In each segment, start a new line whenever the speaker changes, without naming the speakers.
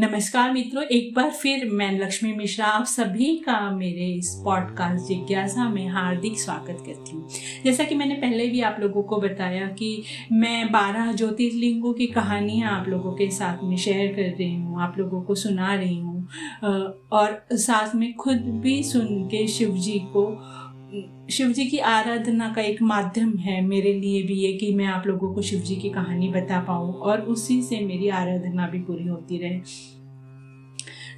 नमस्कार मित्रों, एक बार फिर मैं लक्ष्मी मिश्रा, आप सभी का मेरे इस पॉडकास्ट जिज्ञासा में हार्दिक स्वागत करती हूँ। जैसा कि मैंने पहले भी आप लोगों को बताया कि मैं बारह ज्योतिर्लिंगों की कहानियाँ आप लोगों के साथ में शेयर कर रही हूँ, आप लोगों को सुना रही हूँ और साथ में खुद भी सुन के शिव जी को शिव जी की आराधना का एक माध्यम है मेरे लिए भी ये कि मैं आप लोगों को शिव जी की कहानी बता पाऊँ और उसी से मेरी आराधना भी पूरी होती रहे।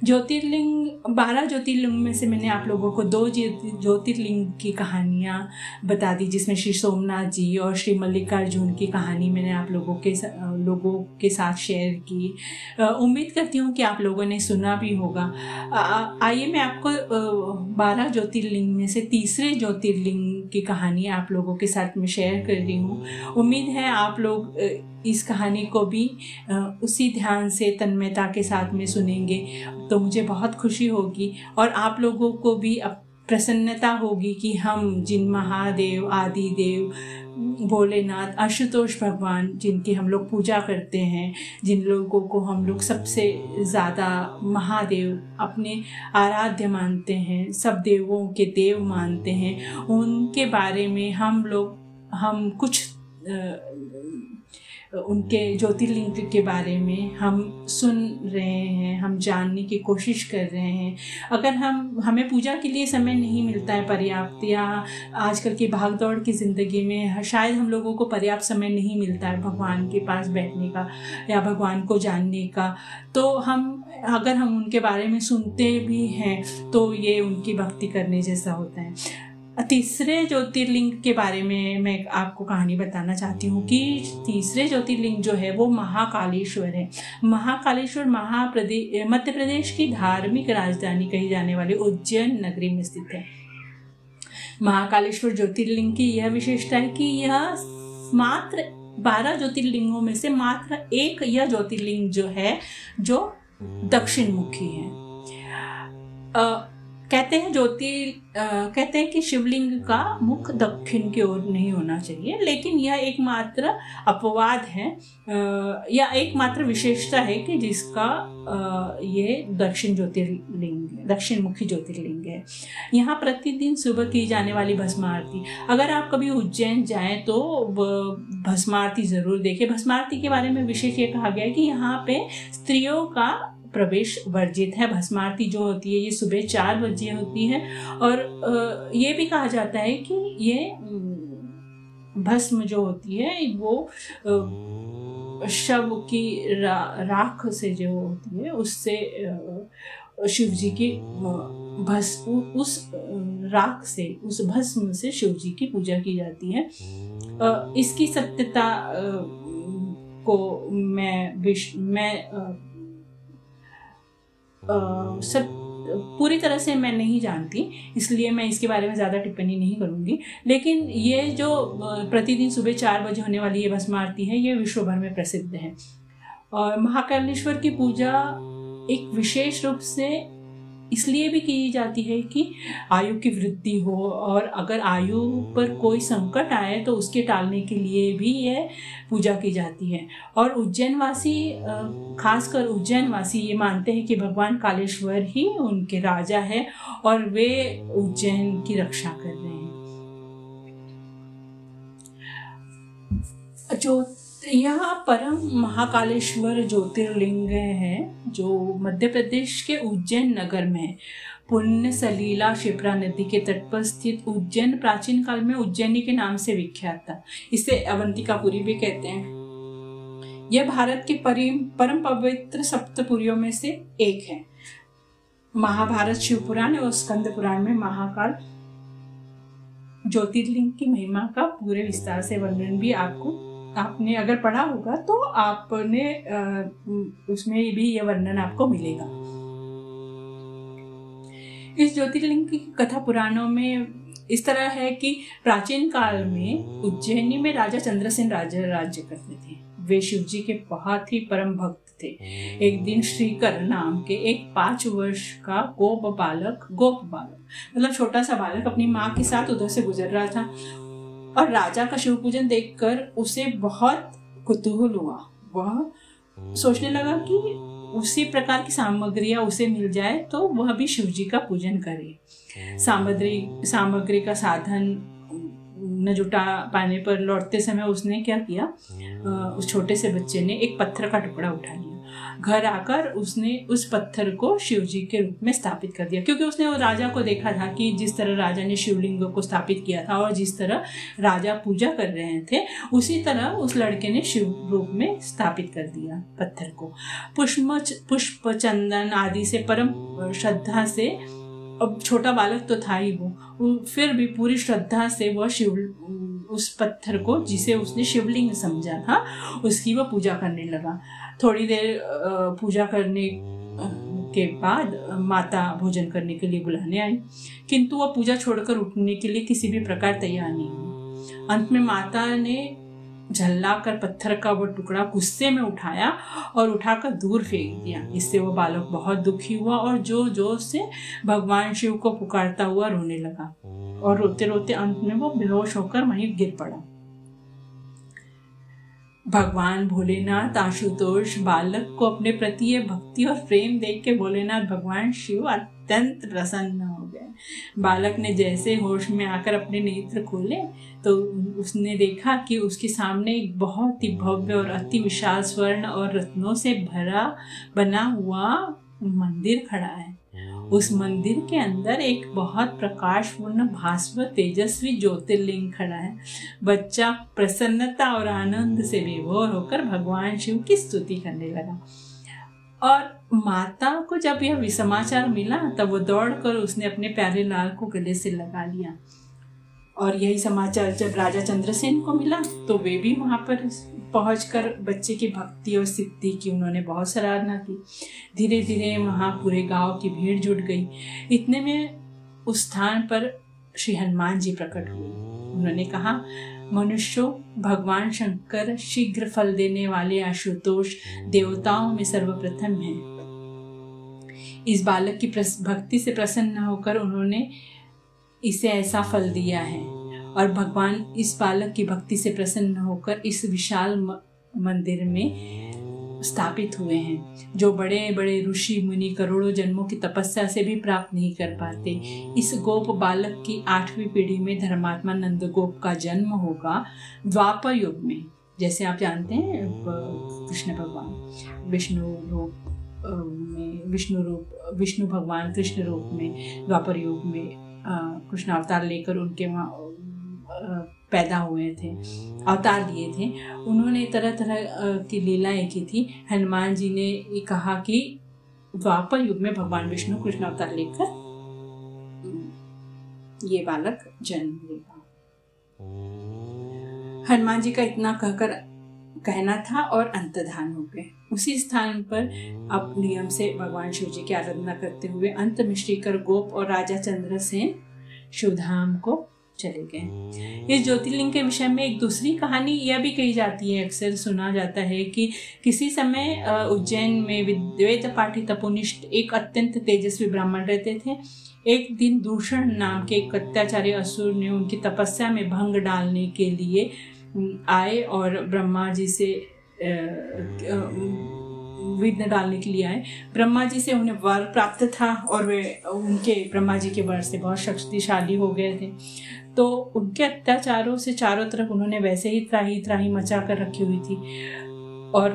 ज्योतिर्लिंग, बारह ज्योतिर्लिंग में से मैंने आप लोगों को दो ज्योतिर्लिंग की कहानियाँ बता दी, जिसमें श्री सोमनाथ जी और श्री मल्लिकार्जुन की कहानी मैंने आप लोगों के लोगों के साथ शेयर की। उम्मीद करती हूँ कि आप लोगों ने सुना भी होगा। आइए मैं आपको बारह ज्योतिर्लिंग में से तीसरे ज्योतिर्लिंग की कहानी आप लोगों के साथ में शेयर कर रही हूँ। उम्मीद है आप लोग इस कहानी को भी उसी ध्यान से, तन्मयता के साथ में सुनेंगे तो मुझे बहुत खुशी होगी और आप लोगों को भी प्रसन्नता होगी कि हम जिन महादेव, आदि देव भोलेनाथ, आशुतोष भगवान, जिनकी हम लोग पूजा करते हैं, जिन लोगों को हम लोग सबसे ज़्यादा महादेव अपने आराध्य मानते हैं, सब देवों के देव मानते हैं, उनके बारे में हम लोग, हम कुछ उनके ज्योतिर्लिंग के बारे में हम सुन रहे हैं, हम जानने की कोशिश कर रहे हैं। अगर हम, हमें पूजा के लिए समय नहीं मिलता है पर्याप्त, या आजकल की भागदौड़ की ज़िंदगी में शायद हम लोगों को पर्याप्त समय नहीं मिलता है भगवान के पास बैठने का, या भगवान को जानने का। तो हम, अगर हम उनके बारे में सुनते भी हैं तो ये उनकी भक्ति करने जैसा होता है। तीसरे ज्योतिर्लिंग के बारे में मैं आपको कहानी बताना चाहती हूँ कि तीसरे ज्योतिर्लिंग जो है वो महाकालेश्वर है। महाकालेश्वर महाप्रदेश मध्य प्रदेश की धार्मिक राजधानी कही जाने वाली उज्जैन नगरी में स्थित है। महाकालेश्वर ज्योतिर्लिंग की यह विशेषता है कि यह मात्र बारह ज्योतिर्लिंगों में से मात्र एक यह ज्योतिर्लिंग जो है, जो दक्षिण मुखी है कहते हैं ज्योति कहते हैं कि शिवलिंग का मुख दक्षिण की ओर नहीं होना चाहिए लेकिन यह एकमात्र अपवाद है या एकमात्र विशेषता है कि जिसका आ, ये दक्षिण ज्योतिर्लिंग दक्षिण मुखी ज्योतिर्लिंग है। यहाँ प्रतिदिन सुबह की जाने वाली भस्म आरती अगर आप कभी उज्जैन जाएँ तो भस्म आरती ज़रूर देखें भस्म आरती के बारे में विशेष ये कहा गया है कि यहाँ पे स्त्रियों का प्रवेश वर्जित है भस्मारती जो होती है ये सुबह चार बजे होती है और ये भी कहा जाता है कि ये भस्म जो होती है वो शव की रा, राख से जो होती है उससे शिव जी की भस्म उस राख से उस भस्म से शिव जी की पूजा की जाती है। इसकी सत्यता को मैं विश मैं सब, पूरी तरह से मैं नहीं जानती, इसलिए मैं इसके बारे में ज़्यादा टिप्पणी नहीं करूँगी। लेकिन ये जो प्रतिदिन सुबह चार बजे होने वाली ये भस्म आरती है, ये विश्व भर में प्रसिद्ध है। और महाकालेश्वर की पूजा एक विशेष रूप से इसलिए भी की जाती है कि आयु की वृद्धि हो और अगर आयु पर कोई संकट आए तो उसके टालने के लिए भी यह पूजा की जाती है। और उज्जैन वासी खासकर उज्जैन वासी ये मानते हैं कि भगवान कालेश्वर ही उनके राजा है और वे उज्जैन की रक्षा कर रहे हैं। जो यह परम महाकालेश्वर ज्योतिर्लिंग है, जो मध्य प्रदेश के उज्जैन नगर में है। पुण्य सलीला शिप्रा नदी के तट पर स्थित उज्जैन, प्राचीन काल में उज्जैनी के नाम से विख्यात था। इसे अवंतिकापुरी भी कहते हैं। यह भारत के परम पवित्र सप्तपुरियों में से एक है। महाभारत, शिव पुराण और स्कंद पुराण में महाकाल ज्योतिर्लिंग की महिमा का पूरे विस्तार से वर्णन भी आपको आपने अगर पढ़ा होगा तो आपने उसमें भी यह वर्णन आपको मिलेगा। इस ज्योतिर्लिंग की कथा पुराणों में इस तरह है कि प्राचीन काल में उज्जैनी में राजा चंद्रसेन राजा राज्य करते थे। वे शिव जी के बहुत ही परम भक्त थे। एक दिन श्रीकर नाम के एक पाँच वर्ष का गोप बालक गोप बालक मतलब छोटा सा बालक अपनी माँ के साथ उधर से गुजर रहा था। और राजा का शिव पूजन देखकर उसे बहुत कुतूहल हुआ। वह सोचने लगा कि उसी प्रकार की सामग्रियाँ उसे मिल जाए तो वह भी शिव जी का पूजन करे। सामग्री सामग्री का साधन न जुटा पाने पर लौटते समय उसने क्या किया? उस छोटे से बच्चे ने एक पत्थर का टुकड़ा उठा लिया। घर आकर उसने उस पत्थर को शिव जी के रूप में स्थापित कर दिया। क्योंकि उसने वो राजा को देखा था कि जिस तरह राजा ने शिवलिंग को स्थापित किया था और जिस तरह राजा पूजा कर रहे थे, उसी तरह उस लड़के ने शिव रूप में स्थापित कर दिया पत्थर को। पुष्प पुष्प चंदन आदि से परम श्रद्धा से, अब छोटा बालक तो था ही वो। फिर भी पूरी श्रद्धा से वह शिव, उस पत्थर को जिसे उसने शिवलिंग समझा था, उसकी वह पूजा करने लगा। थोड़ी देर पूजा करने के बाद माता भोजन करने के लिए बुलाने आई। किंतु वह पूजा छोड़कर उठने के लिए किसी भी प्रकार तैयार नहीं हुई। अंत में माता ने झल्ला कर पत्थर का वो टुकड़ा गुस्से में उठाया और उठाकर दूर फेंक दिया। इससे वो बालक बहुत दुखी हुआ और जो ज़ोर से भगवान शिव को पुकारता हुआ रोने लगा। और रोते रोते अंत में वो बेहोश होकर वहीं गिर पड़ा। भगवान भोलेनाथ, आशुतोष, बालक को अपने प्रति ये भक्ति और प्रेम देख के भोलेनाथ भगवान शिव अत्यंत प्रसन्न हो गए। बालक ने जैसे होश में आकर अपने नेत्र खोले तो उसने देखा कि उसके सामने एक बहुत ही भव्य और अति विशाल स्वर्ण और रत्नों से भरा, बना हुआ मंदिर खड़ा है। उस मंदिर के अंदर एक बहुत प्रकाशपूर्ण भास्व तेजस्वी ज्योतिर्लिंग खड़ा है। बच्चा प्रसन्नता और आनंद से विभोर होकर भगवान शिव की स्तुति करने लगा। और माता को जब यह समाचार मिला, तब वो दौड़कर उसने अपने प्यारे लाल को गले से लगा लिया। और यही समाचार जब राजा चंद्रसेन को मिला तो वे भी वहाँ पर पहुंचकर बच्चे की भक्ति और सिद्धि की उन्होंने बहुत सराहना की। धीरे धीरे वहाँ पूरे गाँव की भीड़ जुट गई। इतने में उस स्थान पर श्री हनुमान जी प्रकट हुए। उन्होंने कहा, मनुष्यों, भगवान शंकर शीघ्र फल देने वाले आशुतोष देवताओं में सर्वप्रथम है। इस बालक की भक्ति से प्रसन्न होकर उन्होंने इसे ऐसा फल दिया है। और भगवान इस बालक की भक्ति से प्रसन्न होकर इस विशाल मंदिर में स्थापित हुए हैं, जो बड़े बड़े ऋषि, मुनि, करोड़ों जन्मों की तपस्या से भी प्राप्त नहीं कर पाते। इस गोप बालक की आठवीं पीढ़ी में धर्मात्मा नंद गोप का जन्म होगा द्वापर युग में, जैसे आप जानते हैं कृष्ण भगवान, विष्णु रूप में, विष्णु रूप, विष्णु भगवान कृष्ण रूप में द्वापर युग में कृष्ण अवतार लेकर उनके वहाँ पैदा हुए थे, अवतार लिए थे। उन्होंने तरह तरह की लीलाएँ की थी। हनुमान जी ने कहा कि द्वापर युग में भगवान विष्णु कृष्ण अवतार लेकर ये बालक जन्म लेगा। हनुमान जी का इतना कहकर कहना था और अंतधान हो गए। उसी स्थान पर अब नियम से भगवान शिव जी की आराधना करते हुए अंत में श्रीकर गोप और राजा चंद्रसेन शिवधाम को चले गए। इस ज्योतिर्लिंग के विषय में एक दूसरी कहानी यह भी कही जाती है, अक्सर सुना जाता है कि किसी समय उज्जैन में वेद पाठी तपोनिष्ठ एक अत्यंत तेजस्वी ब्राह्मण रहते थे। एक दिन दूषण नाम के एक अत्याचारी असुर ने उनकी तपस्या में भंग डालने के लिए आए और ब्रह्मा जी से विघ्न डालने के लिए आए। ब्रह्मा जी से उन्हें वर प्राप्त था और वे, उनके, ब्रह्मा जी के वर से बहुत शक्तिशाली हो गए थे। तो उनके अत्याचारों से चारों तरफ़ उन्होंने वैसे ही त्राही त्राही मचा कर रखी हुई थी और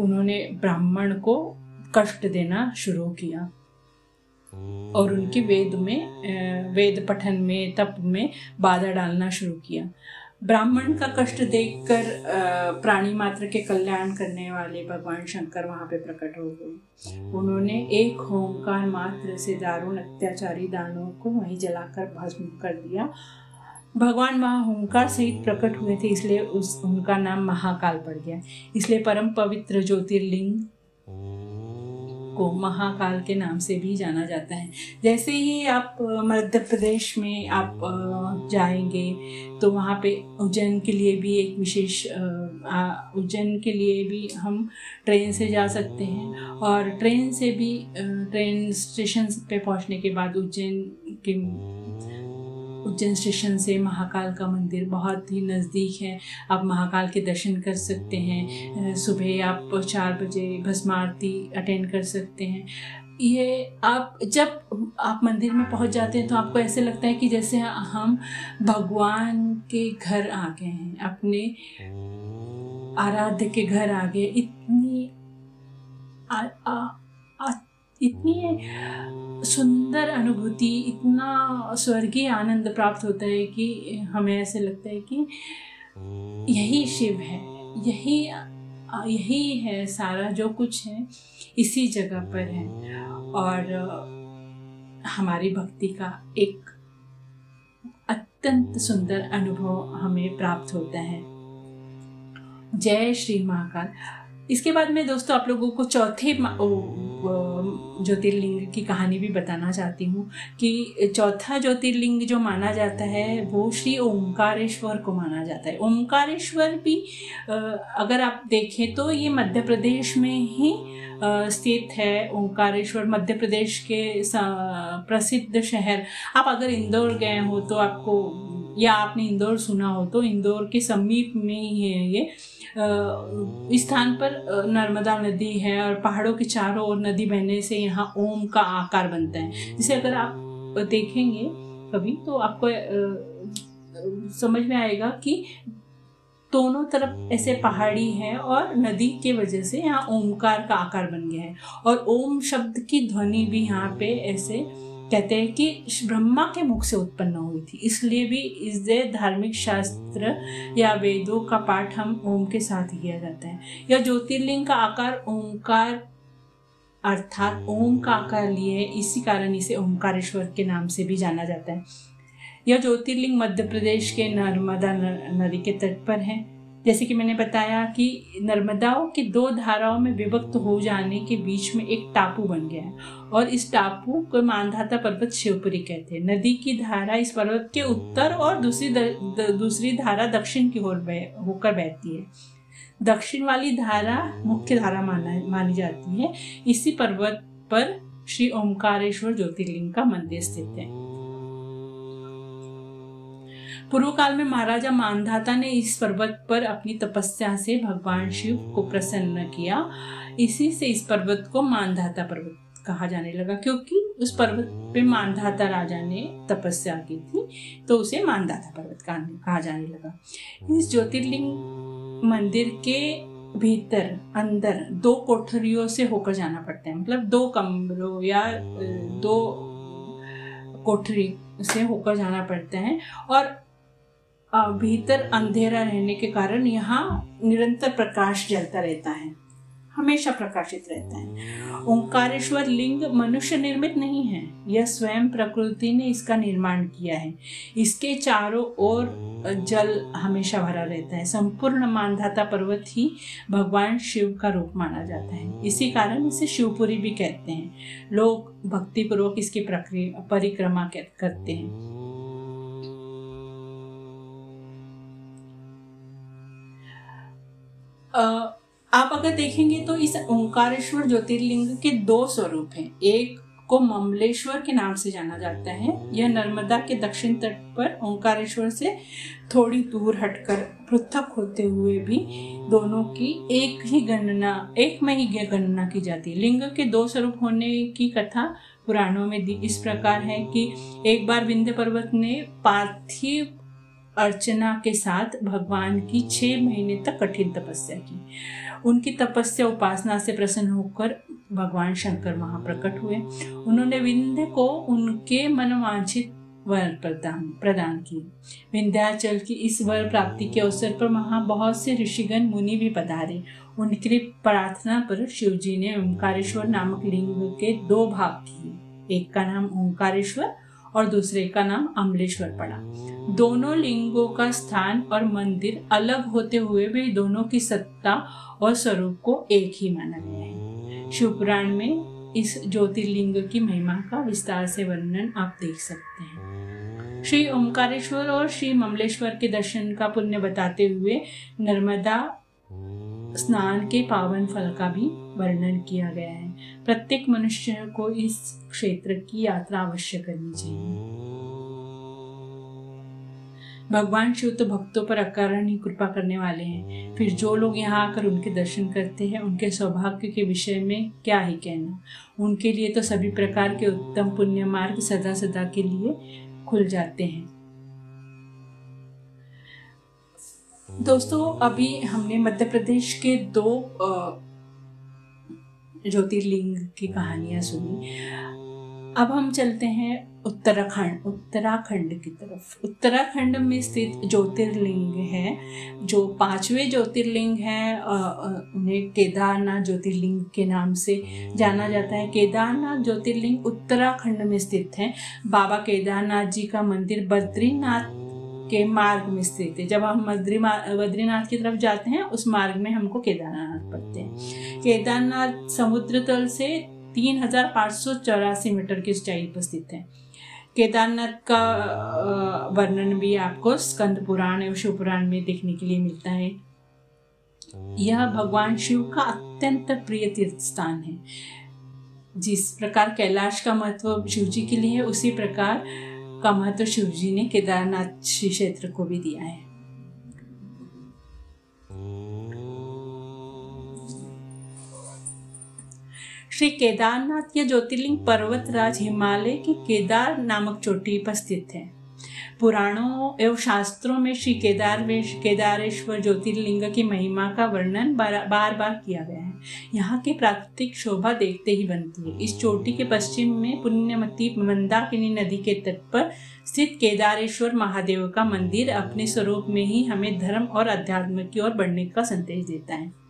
उन्होंने ब्राह्मण को कष्ट देना शुरू किया। और उनकी वेद में वेद पठन में, तप में बाधा डालना शुरू किया। ब्राह्मण का कष्ट देखकर प्राणी मात्र के कल्याण करने वाले भगवान शंकर वहाँ पे प्रकट हो गए। उन्होंने एक होमकार मात्र से दारुण अत्याचारी दानों को वहीं जलाकर भस्म कर दिया। भगवान वहाँ होमकार सहित प्रकट हुए थे इसलिए उस उनका नाम महाकाल पड़ गया। इसलिए परम पवित्र ज्योतिर्लिंग को महाकाल के नाम से भी जाना जाता है। जैसे ही आप, मध्य प्रदेश में आप जाएँगे तो वहाँ पे उज्जैन के लिए भी एक विशेष उज्जैन के लिए भी हम ट्रेन से जा सकते हैं। और ट्रेन से भी ट्रेन स्टेशन पे पहुँचने के बाद उज्जैन के उज्जैन स्टेशन से महाकाल का मंदिर बहुत ही नज़दीक है। आप महाकाल के दर्शन कर सकते हैं। सुबह आप चार बजे भस्म आरती अटेंड कर सकते हैं। ये आप जब आप मंदिर में पहुँच जाते हैं तो आपको ऐसे लगता है कि जैसे हम भगवान के घर आ गए हैं। अपने आराध्य के घर आ गए इतनी आ, आ, इतनी सुंदर अनुभूति, इतना स्वर्गीय आनंद प्राप्त होता है कि हमें ऐसे लगता है कि यही शिव है, यही यही है सारा जो कुछ है, इसी जगह पर है। और हमारी भक्ति का एक अत्यंत सुंदर अनुभव हमें प्राप्त होता है। जय श्री महाकाल। इसके बाद मैं दोस्तों आप लोगों को चौथे ज्योतिर्लिंग की कहानी भी बताना चाहती हूँ कि चौथा ज्योतिर्लिंग जो माना जाता है, वो श्री ओंकारेश्वर को माना जाता है। ओंकारेश्वर भी अगर आप देखें तो ये मध्य प्रदेश में ही स्थित है। ओंकारेश्वर मध्य प्रदेश के प्रसिद्ध शहर। आप अगर इंदौर गए हो तो आपको या आपने इंदौर सुना हो तो इंदौर के समीप में ही है ये। इस स्थान पर नर्मदा नदी है और पहाड़ों के चारों ओर नदी बहने से यहाँ ओम का आकार बनता है। जिसे अगर आप देखेंगे कभी तो आपको समझ में आएगा कि दोनों तरफ़ ऐसे पहाड़ी है और नदी के वजह से यहाँ ओमकार का आकार बन गया है। और ओम शब्द की ध्वनि भी यहाँ पे ऐसे कहते हैं कि ब्रह्मा के मुख से उत्पन्न हुई थी। इसलिए भी इसे धार्मिक शास्त्र या वेदों का पाठ हम ओम के साथ किया जाता है। यह ज्योतिर्लिंग का आकार ओंकार अर्थात ओम का आकार लिए है। इसी कारण इसे ओंकारेश्वर के नाम से भी जाना जाता है। यह ज्योतिर्लिंग मध्य प्रदेश के नर्मदा नदी के तट पर है। जैसे कि मैंने बताया कि नर्मदाओं की दो धाराओं में विभक्त हो जाने के बीच में एक टापू बन गया है और इस टापू को मानधाता पर्वत शिवपुरी कहते हैं। नदी की धारा इस पर्वत के उत्तर और दूसरी द, द, दूसरी धारा दक्षिण की ओर होकर बहती है। दक्षिण वाली धारा मुख्य धारा माना मानी जाती है। इसी पर्वत पर श्री ओमकारेश्वर ज्योतिर्लिंग का मंदिर स्थित है। पूर्व काल में महाराजा मानधाता ने इस पर्वत पर अपनी तपस्या से भगवान शिव को प्रसन्न किया। इसी से इस पर्वत को मानधाता पर्वत कहा जाने लगा, क्योंकि उस पर्वत पे मानधाता राजा ने तपस्या की थी तो उसे मानधाता पर्वत कहा जाने लगा। इस ज्योतिर्लिंग मंदिर के भीतर, अंदर दो कोठरियों से होकर जाना पड़ता है। मतलब दो कमरों या दो कोठरी से होकर जाना पड़ता है। और भीतर अंधेरा रहने के कारण यहाँ निरंतर प्रकाश जलता रहता है। हमेशा प्रकाशित रहता है। ओंकारेश्वर लिंग मनुष्य निर्मित नहीं है। यह स्वयं प्रकृति ने इसका निर्माण किया है। इसके चारों ओर जल हमेशा भरा रहता है। संपूर्ण मानधाता पर्वत ही भगवान शिव का रूप माना जाता है। इसी कारण इसे शिवपुरी भी कहते हैं। लोग भक्तिपूर्वक इसकी प्रक्रिया, परिक्रमा करते हैं। आप अगर देखेंगे तो इस ओंकारेश्वर ज्योतिर्लिंग के दो स्वरूप हैं। एक को ममलेश्वर के नाम से जाना जाता है। यह नर्मदा के दक्षिण तट पर ओंकारेश्वर से थोड़ी दूर हटकर पृथक होते हुए भी दोनों की एक ही गणना, एक में ही गणना की जाती है। लिंग के दो स्वरूप होने की कथा पुराणों में दी इस प्रकार है कि एक बार विंध्य पर्वत ने पार्थिव अर्चना के साथ भगवान की छह महीने तक कठिन तपस्या की। उनकी तपस्या उपासना से प्रसन्न होकर भगवान शंकर वहाँ प्रकट हुए। उन्होंने विंध्य को उनके मनवांछित वर प्रदान प्रदान की विंध्याचल की इस वर प्राप्ति के अवसर पर वहाँ बहुत से ऋषिगण मुनि भी पधारे। उनकी प्रार्थना पर शिव जी ने ओंकारेश्वर नामक लिंग के दो भाग किए। एक का नाम ओंकारेश्वर और दूसरे का नाम अमलेश्वर पड़ा। दोनों लिंगों का स्थान और मंदिर अलग होते हुए भी दोनों की सत्ता और स्वरूप को एक ही माना गया है। शिवपुराण में इस ज्योतिर्लिंग की महिमा का विस्तार से वर्णन आप देख सकते हैं। श्री ओमकारेश्वर और श्री ममलेश्वर के दर्शन का पुण्य बताते हुए नर्मदा स्नान के पावन फल का भी वर्णन किया गया है। प्रत्येक मनुष्य को इस क्षेत्र की यात्रा अवश्य करनी चाहिए। भगवान शिव तो भक्तों पर अकारण ही कृपा करने वाले हैं। फिर जो लोग यहाँ आकर उनके दर्शन करते हैं, उनके सौभाग्य के विषय में क्या ही कहना। उनके लिए तो सभी प्रकार के उत्तम पुण्य मार्ग सदा सदा के लिए खुल जाते हैं। दोस्तों, अभी हमने मध्य प्रदेश के दो ज्योतिर्लिंग की कहानियाँ सुनी। अब हम चलते हैं उत्तराखंड उत्तराखंड की तरफ़। उत्तराखंड में स्थित ज्योतिर्लिंग है, जो पाँचवें ज्योतिर्लिंग है उन्हें केदारनाथ ज्योतिर्लिंग के नाम से जाना जाता है। केदारनाथ ज्योतिर्लिंग उत्तराखंड में स्थित है। बाबा केदारनाथ जी का मंदिर बद्रीनाथ के मार्ग में स्थित है। जब हम बद्री बद्रीनाथ की तरफ़ जाते हैं, उस मार्ग में हमको केदारनाथ पड़ते हैं। केदारनाथ समुद्र तल से तीन हज़ार पाँच सौ चौरासी मीटर की ऊंचाई पर स्थित है। केदारनाथ का वर्णन भी आपको स्कंद पुराण एवं शिव पुराण में देखने के लिए मिलता है। यह भगवान शिव का अत्यंत प्रिय तीर्थ स्थान है। जिस प्रकार कैलाश का महत्व शिव जी के लिए है, उसी प्रकार का महत्व शिव जी ने केदारनाथ श्री क्षेत्र को भी दिया है। श्री केदारनाथ यह ज्योतिर्लिंग पर्वतराज हिमालय के केदार नामक चोटी पर स्थित है। पुराणों एवं शास्त्रों में श्री केदार केदारेश्वर ज्योतिर्लिंग की महिमा का वर्णन बार बार किया गया है। यहाँ की प्राकृतिक शोभा देखते ही बनती है। इस चोटी के पश्चिम में पुण्यमती मंदाकिनी नदी के तट पर स्थित केदारेश्वर महादेव का मंदिर अपने स्वरूप में ही हमें धर्म और अध्यात्म की ओर बढ़ने का संदेश देता है।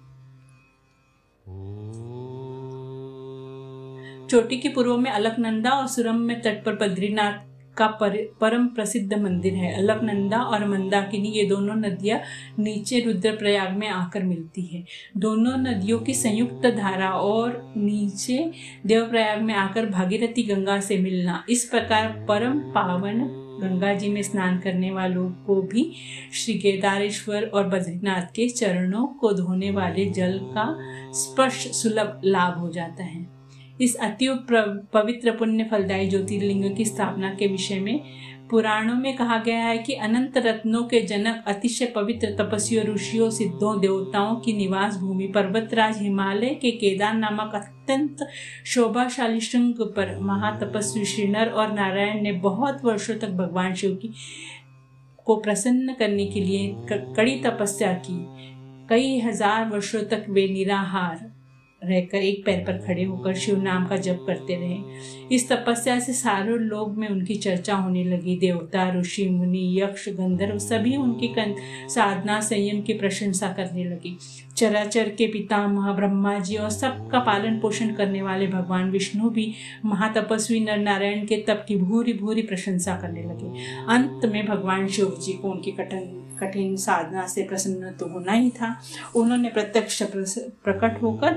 चोटी के पूर्व में अलकनंदा और सुरम में तट पर बद्रीनाथ का पर, परम प्रसिद्ध मंदिर है। अलकनंदा और मंदाकिनी ये दोनों नदियाँ नीचे रुद्रप्रयाग में आकर मिलती है। दोनों नदियों की संयुक्त धारा और नीचे देवप्रयाग में आकर भागीरथी गंगा से मिलना इस प्रकार परम पावन गंगा जी में स्नान करने वालों को भी श्री केदारेश्वर और बद्रीनाथ के चरणों को धोने वाले जल का स्पर्श सुलभ लाभ हो जाता है। इस अति पवित्र पुण्य फलदायी ज्योतिर्लिंग की स्थापना के विषय में पुराणों में कहा गया है कि अनंत रत्नों के जनक अतिशय पवित्र तपस्वियों, ऋषियों, सिद्धों, देवताओं की निवास भूमि, पर्वतराज हिमालय के केदार नामक अत्यंत शोभाशाली श्रृंग पर महातपस्वी श्रीनर और नारायण ने बहुत वर्षों तक भगवान शिव की, को प्रसन्न करने के लिए कड़ी तपस्या की। कई हज़ार वर्षों तक वे निराहार रहकर एक पैर पर खड़े होकर शिव नाम का जप करते रहे। इस तपस्या से सारे लोग में उनकी चर्चा होने लगी। देवता, ऋषि, मुनि, यक्ष, गंधर्व सभी उनकी साधना, संयम की प्रशंसा करने लगी। चराचर के पितामह ब्रह्मा जी और सबका पालन पोषण करने वाले भगवान विष्णु भी महातपस्वी नर नारायण के तप की भूरी भूरी प्रशंसा करने लगे। अंत में भगवान शिव जी को उनकी कठिन कठिन साधना से प्रसन्न तो होना ही था। उन्होंने प्रत्यक्ष प्रकट होकर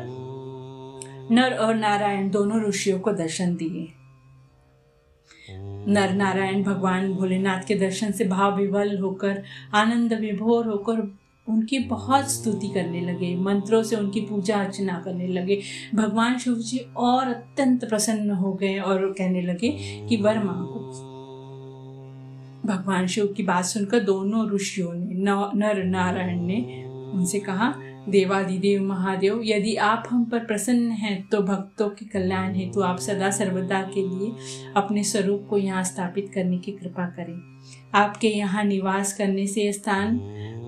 नर और नारायण दोनों ऋषियों को दर्शन दिए। नर नारायण भगवान भोलेनाथ के दर्शन से भाव विवल होकर आनंद विभोर होकर उनकी बहुत स्तुति करने लगे मंत्रों से उनकी पूजा अर्चना करने लगे। भगवान शिव जी और अत्यंत प्रसन्न हो गए और कहने लगे कि वर मांगो भगवान शिव की बात सुनकर दोनों ऋषियों ने नर नारायण ने उनसे कहा देवादिदेव महादेव, यदि आप हम पर प्रसन्न हैं तो भक्तों के कल्याण हेतु तो आप सदा सर्वदा के लिए अपने स्वरूप को यहाँ स्थापित करने की कृपा करें। आपके यहाँ निवास करने से स्थान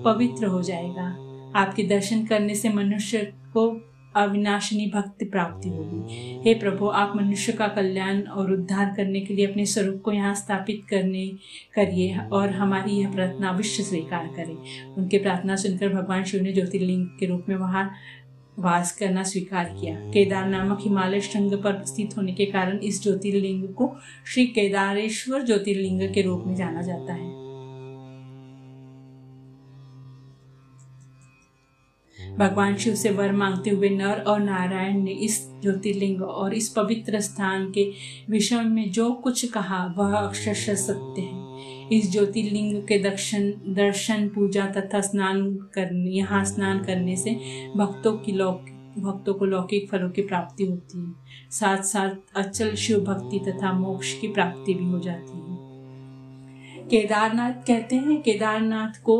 पवित्र हो जाएगा। आपके दर्शन करने से मनुष्य को अविनाशनी भक्ति प्राप्ति होगी। हे प्रभु, आप मनुष्य का कल्याण और उद्धार करने के लिए अपने स्वरूप को यहाँ स्थापित करने, करिए और हमारी यह प्रार्थना अवश्य स्वीकार करें। उनकी प्रार्थना सुनकर भगवान शिव ने ज्योतिर्लिंग के रूप में वहाँ वास करना स्वीकार किया। केदार नामक हिमालय श्रृंग पर स्थित होने के कारण इस ज्योतिर्लिंग को श्री केदारेश्वर ज्योतिर्लिंग के रूप में जाना जाता है। भगवान शिव से वर मांगते हुए नर और नारायण ने इस ज्योतिर्लिंग और इस पवित्र स्थान के विषय में जो कुछ कहा, वह अक्षर सत्य है। इस ज्योतिर्लिंग के दर्शन दर्शन, पूजा तथा स्नान करने, यहाँ स्नान करने से भक्तों की लौक, भक्तों को लौकिक फलों की प्राप्ति होती है। साथ साथ अचल शिव भक्ति तथा मोक्ष की प्राप्ति भी हो जाती है। केदारनाथ कहते हैं, केदारनाथ को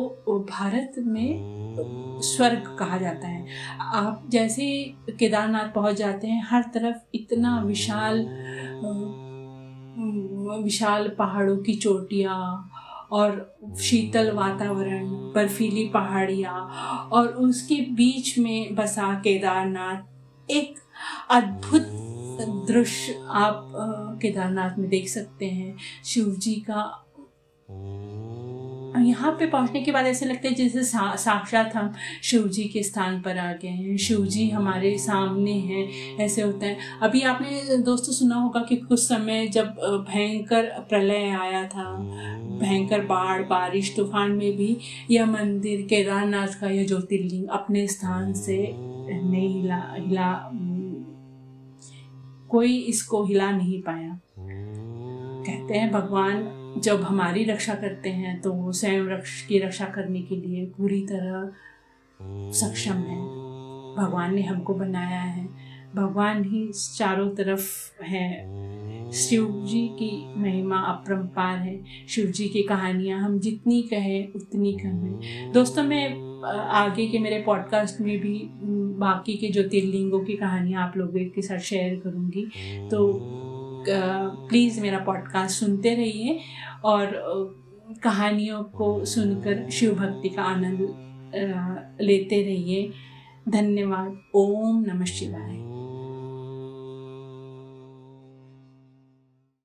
भारत में स्वर्ग कहा जाता है। आप जैसे केदारनाथ पहुँच जाते हैं, हर तरफ़ इतना विशाल विशाल पहाड़ों की चोटियाँ और शीतल वातावरण, बर्फीली पहाड़ियाँ और उसके बीच में बसा केदारनाथ। एक अद्भुत दृश्य आप केदारनाथ में देख सकते हैं। शिव जी का यहाँ पे पहुँचने के बाद ऐसे लगता है जैसे सा, साक्षात हम शिव जी के स्थान पर आ गए हैं। शिव जी हमारे सामने हैं ऐसे होता है। अभी आपने दोस्तों सुना होगा कि कुछ समय जब भयंकर प्रलय आया था भयंकर बाढ़ बारिश तूफ़ान में भी यह मंदिर केदारनाथ का यह ज्योतिर्लिंग अपने स्थान से नहीं हिला हिला कोई इसको हिला नहीं पाया। कहते हैं भगवान जब हमारी रक्षा करते हैं तो वो स्वयं रक्ष की रक्षा करने के लिए पूरी तरह सक्षम है। भगवान ने हमको बनाया है। भगवान ही चारों तरफ़ है। शिव जी की महिमा अपरंपार है। शिव जी की कहानियाँ हम जितनी कहें, उतनी कम है। दोस्तों, मैं आगे के मेरे पॉडकास्ट में भी बाकी के ज्योतिर्लिंगों की कहानियाँ आप लोगों के साथ शेयर करूँगी। तो प्लीज़ मेरा पॉडकास्ट सुनते रहिए और कहानियों को सुनकर शिव भक्ति का आनंद लेते रहिए। धन्यवाद। ओम नमः शिवाय।